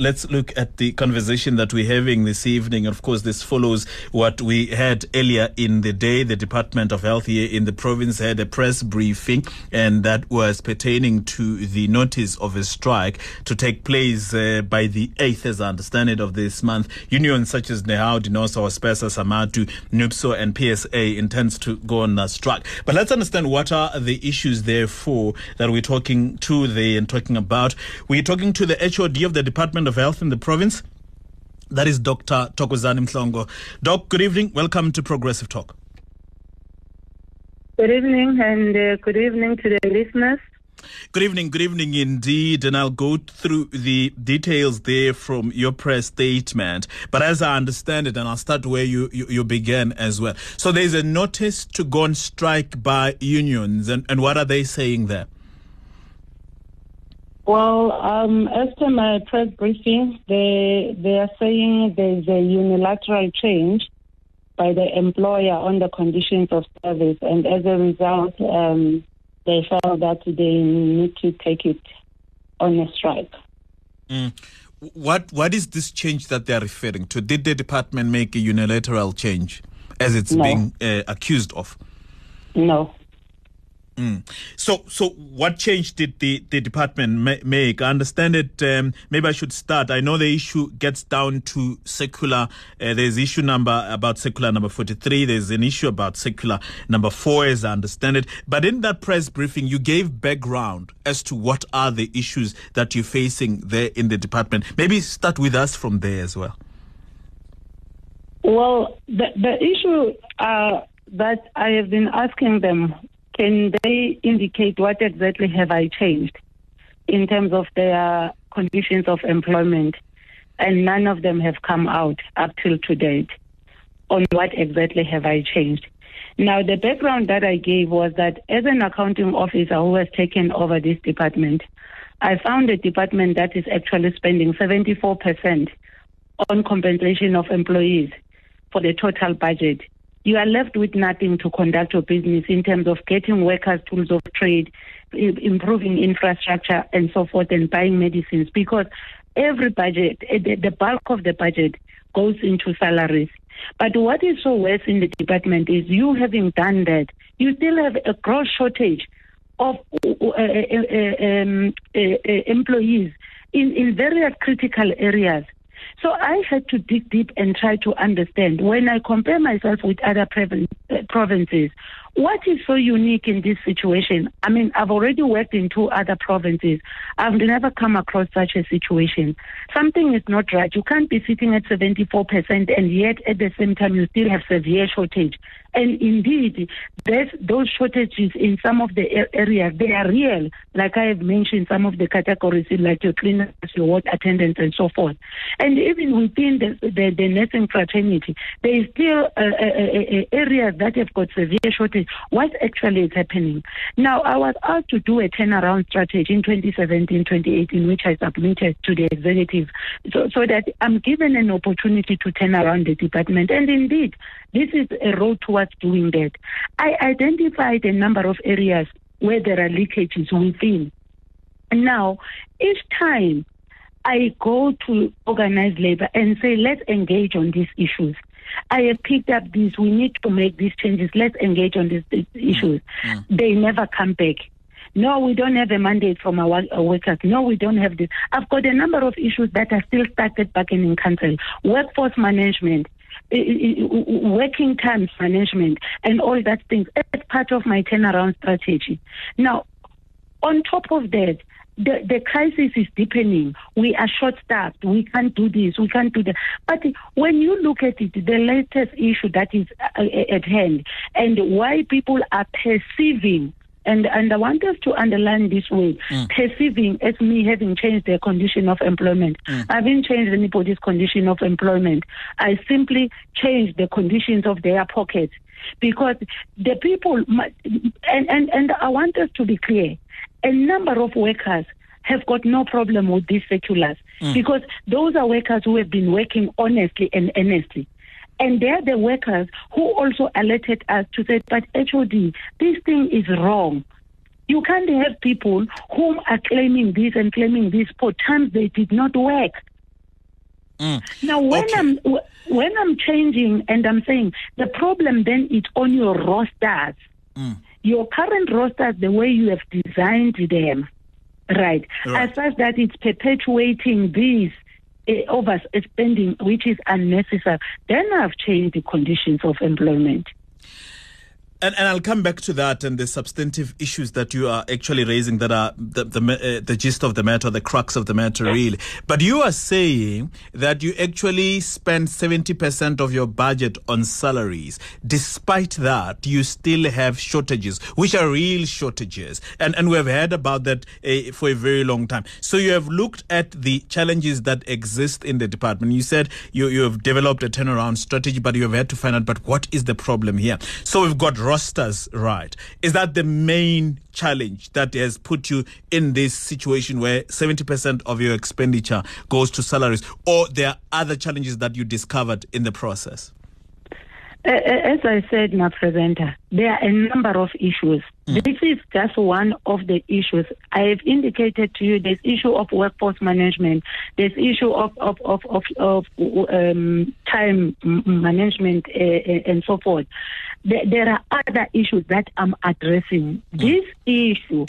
Let's look at the conversation that we're having this evening. Of course, this follows what we had earlier in the day. The Department of Health here in the province had a press briefing, and that was pertaining to the notice of a strike to take place uh, by the 8th, as I understand it, of this month. Unions such as NEHAWU, DENOSA, HOSPERSA, Samatu, NUPSAW, and PSA intends to go on a strike. But let's understand what are the issues, therefore, that we're talking to the and talking about. We're talking to the HOD of the Department of Health in the province. That is Dr. Thokozani Mhlongo. Doc, good evening. Welcome to Progressive Talk. Good evening and uh, good evening to the listeners. Good evening, good evening indeed. And I'll go through the details there from your press statement. But as I understand it, and I'll start where you, you, you began as well. So there's a notice to go on strike by unions. And, and what are they saying there? Well, um, as per my press briefing, they they are saying there's a unilateral change by the employer on the conditions of service, and as a result, um, they felt that they need to take it on a strike. Mm. What what is this change that they are referring to? Did the department make a unilateral change, as it's No. being uh, accused of? No. Mm. So, so what change did the, the department ma- make? I understand it. Um, maybe I should start. I know the issue gets down to circular. Uh, there's issue number about circular number 43. There's an issue about circular number four, as I understand it. But in that press briefing, you gave background as to what are the issues that you're facing there in the department. Maybe start with us from there as well. Well, the the issue uh, that I have been asking them, can they indicate what exactly have I changed in terms of their conditions of employment? And none of them have come out up till to date on what exactly have I changed. Now, the background that I gave was that as an accounting officer who has taken over this department, I found a department that is actually spending 74% on compensation of employees for the total budget. You are left with nothing to conduct your business in terms of getting workers tools of trade, improving infrastructure, and so forth, and buying medicines because every budget, eh, the bulk of the budget goes into salaries. But what is so worse in the department is you having done that, you still have a gross shortage of uh, uh, um, uh, employees in, in various critical areas. So I had to dig deep and try to understand when I compare myself with other uh, provinces, what is so unique in this situation? I mean, I've already worked in two other provinces. I've never come across such a situation. Something is not right. You can't be sitting at 74% and yet at the same time you still have severe shortage. And indeed, there's those shortages in some of the areas, they are real. Like I have mentioned, some of the categories, like your cleaners, your ward attendants, and so forth. And even within the, the, the nursing fraternity, there is still uh, uh, uh, areas that have got severe shortage. What actually is happening? Now, I was asked to do a turnaround strategy in 2017, 2018, which I submitted to the executive, so, so that I'm given an opportunity to turn around the department. And indeed, this is a road towards doing that. I identified a number of areas where there are leakages within. Now, each time I go to organized labor and say, let's engage on these issues. I have picked up this. We need to make these changes. Let's engage on these, these issues. Mm-hmm. They never come back. No, we don't have a mandate from our, our workers. No, we don't have this. I've got a number of issues that are still stuck at bargaining council. Workforce management, working time management, and all that things as part of my turnaround strategy. Now, on top of that, the, the crisis is deepening. We are short staffed. We can't do this. We can't do that. But when you look at it, the latest issue that is uh, at hand and why people are perceiving and, and I want us to underline this way mm. perceiving as me having changed their condition of employment. Mm. I haven't changed anybody's condition of employment. I simply changed the conditions of their pockets because the people, and, and, and I want us to be clear a number of workers have got no problem with these circulars mm. because those are workers who have been working honestly and earnestly. And they're the workers who also alerted us to say, but HOD, this thing is wrong. You can't have people whom are claiming this and claiming this for times they did not work. Mm. Now, when Okay. I'm when I'm changing and I'm saying the problem then is on your rosters, Mm. your current rosters, the way you have designed them, right? Right. As such that it's perpetuating this uh, Eh, overspending, eh, which is unnecessary. Then I've changed the conditions of employment. And, and I'll come back to that and the substantive issues that you are actually raising that are the the, uh, the gist of the matter, the crux of the matter, really. But you are saying that you actually spend seventy percent of your budget on salaries. Despite that, you still have shortages, which are real shortages, and and we have heard about that uh, for a very long time. So you have looked at the challenges that exist in the department. You said you you have developed a turnaround strategy, but you have had to find out, but what is the problem here? So we've got rosters right. Is that the main challenge that has put you in this situation where 70% of your expenditure goes to salaries, or there are other challenges that you discovered in the process? As I said, my presenter, there are a number of issues. This is just one of the issues. I have indicated to you there's issue of workforce management, there's issue of of of of, of um, time management, uh, and so forth. There, there are other issues that I'm addressing. This issue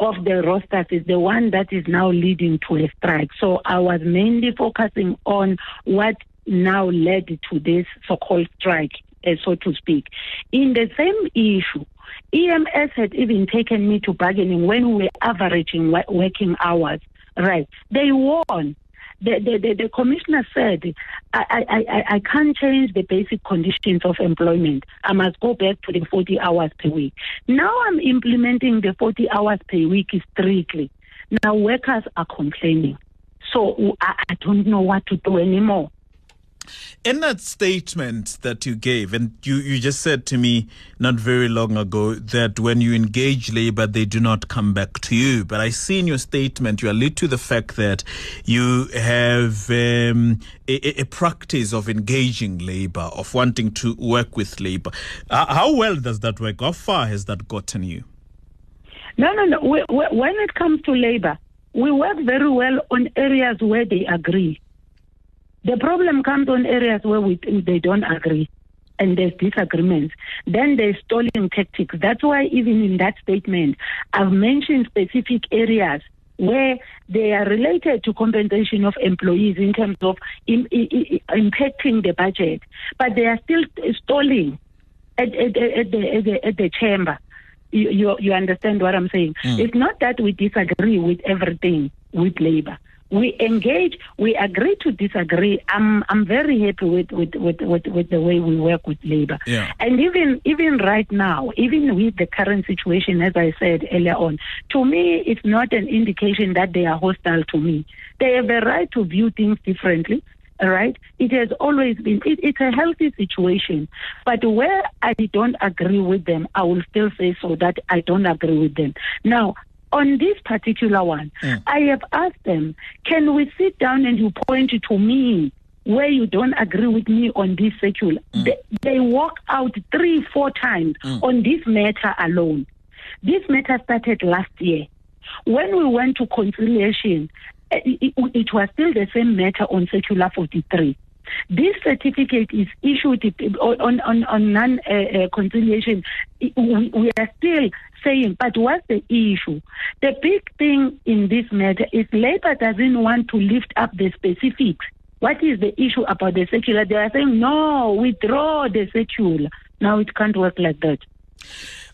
of the rosters is the one that is now leading to a strike. So I was mainly focusing on what now led to this so-called strike, uh, so to speak. In the same issue, EMS had even taken me to bargaining when we were averaging working hours. Right. They won. The, the, the, commissioner said, I, I, I, I can't change the basic conditions of employment. I must go back to the 40 hours per week. Now I'm implementing the 40 hours per week strictly. Now workers are complaining. So I, I don't know what to do anymore. In that statement that you gave, and you, you just said to me not very long ago that when you engage labor, they do not come back to you. But I see in your statement you allude to the fact that you have um, a, a- practice of engaging labor, of wanting to work with labor. How well does that work? How far has that gotten you? No, no, no. We, we, when it comes to labor, we work very well on areas where they agree. The problem comes on areas where we, they don't agree and there's disagreements. Then there's stalling tactics. That's why even in that statement, I've mentioned specific areas where they are related to compensation of employees in terms of im- i- i- impacting the budget, but they are still stalling at, at, at, the, at, the, at the chamber. You, you, you understand what I'm saying? Mm. It's not that we disagree with everything with labor. We engage, we agree to disagree. I'm I'm very happy with, with, with, with, with the way we work with labor. Yeah. And even even right now, even with the current situation, as I said earlier on, to me it's not an indication that they are hostile to me. They have a right to view things differently. Right. It has always been, it, it's a healthy situation. But where I don't agree with them, I will still say so that I don't agree with them. Now, on this particular one, mm. I have asked them, can we sit down and you point to me where you don't agree with me on this circular? Mm. They, they walk out three, four times mm. on this matter alone. This matter started last year. When we went to conciliation, eh, it, it, it was still the same matter on Circular 43. This certificate is issued on on, on non uh, uh. We, we are still saying, but what's the issue? The big thing in this matter is Labour doesn't want to lift up the specifics. What is the issue about the circular? They are saying, no, withdraw the circular. Now it can't work like that.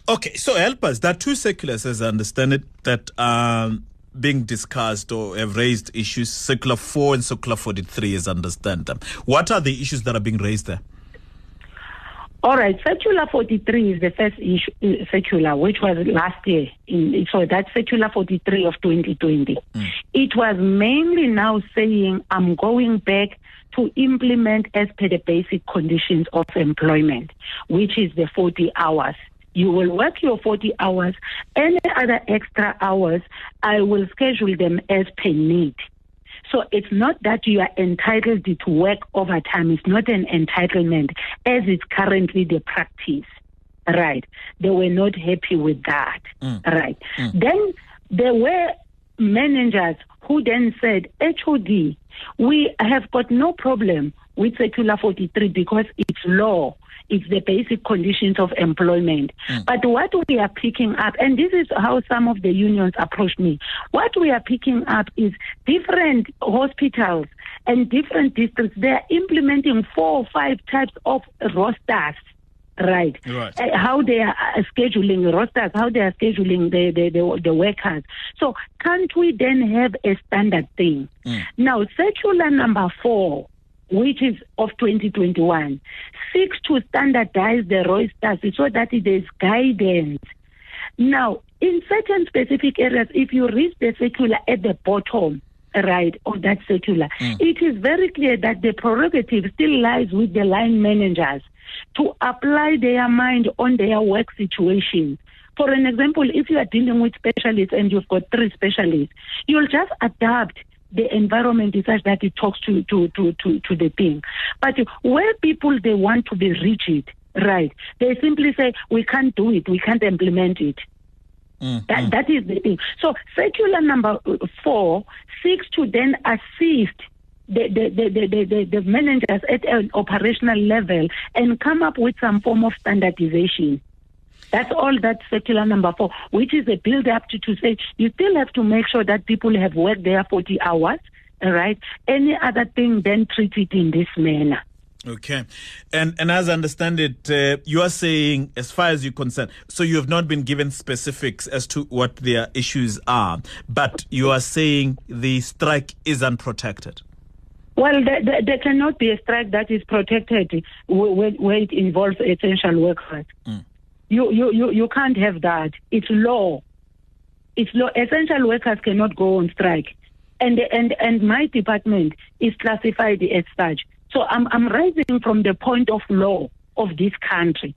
Okay, so help us. There are two circulars, as I understand it, that are being discussed or have raised issues. Circular 4 and Circular 43, as I understand them. What are the issues that are being raised there? All right, Circular 43 is the first issue, uh, circular, which was last year. In, so that's Circular 43 of 2020. It was mainly now saying, I'm going back to implement as per the basic conditions of employment, which is the 40 hours. You will work your 40 hours. Any other extra hours, I will schedule them as per need. So it's not that you are entitled to work overtime. It's not an entitlement as is currently the practice. right? They were not happy with that, mm. right? Mm. Then there were managers who then said, HOD, we have got no problem with Circular 43 because it's law. It's the basic conditions of employment. But what we are picking up, and this is how some of the unions approached me, what we are picking up is different hospitals and different districts, they are implementing four or five types of rosters. Right. Right. Uh, how they are uh, scheduling rosters, how they are scheduling the, the, the, the workers. So can't we then have a standard thing? Now, circular number four, which is of 2021, seeks to standardize the rosters so that there's guidance. Now, in certain specific areas, if you read the circular at the bottom, right, of that circular, hmm. it is very clear that the prerogative still lies with the line managers to apply their mind on their work situation. For an example, if you are dealing with specialists and you've got three specialists, you'll just adapt the environment is such that it talks to, to, to, to, to the thing. But where people they want to be rigid, right, they simply say, we can't do it, we can't implement it. That, that is the thing. So circular number uh, four seeks to then assist the, the, the, the, the, the managers at an operational level and come up with some form of standardization. That's all that circular number four, which is a build up to, to say you still have to make sure that people have worked there 40 hours, all right? Any other thing, then treat it in this manner. Okay. And and as I understand it, uh, you are saying, as far as you're concerned, so you have not been given specifics as to what their issues are, but you are saying the strike is unprotected. Well, there, there, there cannot be a strike that is protected where, where- where it involves essential workers. You, you, you, you can't have that. It's law. It's law. Essential workers cannot go on strike. And, and, and my department is classified as such. So I'm, I'm rising from the point of law of this country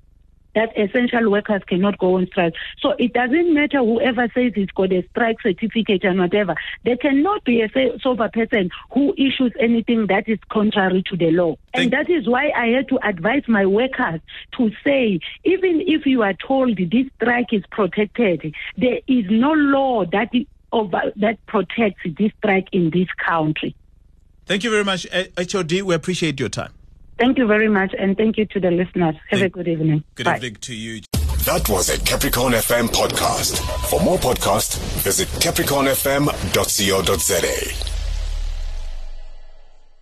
that essential workers cannot go on strike. So it doesn't matter whoever says it's got a strike certificate and whatever. There cannot be a sober person who issues anything that is contrary to the law. Thank- and that is why I had to advise my workers to say, even if you are told this strike is protected, there is no law that over, that protects this strike in this country. Thank you very much, HOD. We appreciate your time. Thank you very much, and thank you to the listeners. Have Thank- a good evening. Good Bye. evening to you. That was a Capricorn FM podcast. For more podcasts, visit capricornfm.co.za.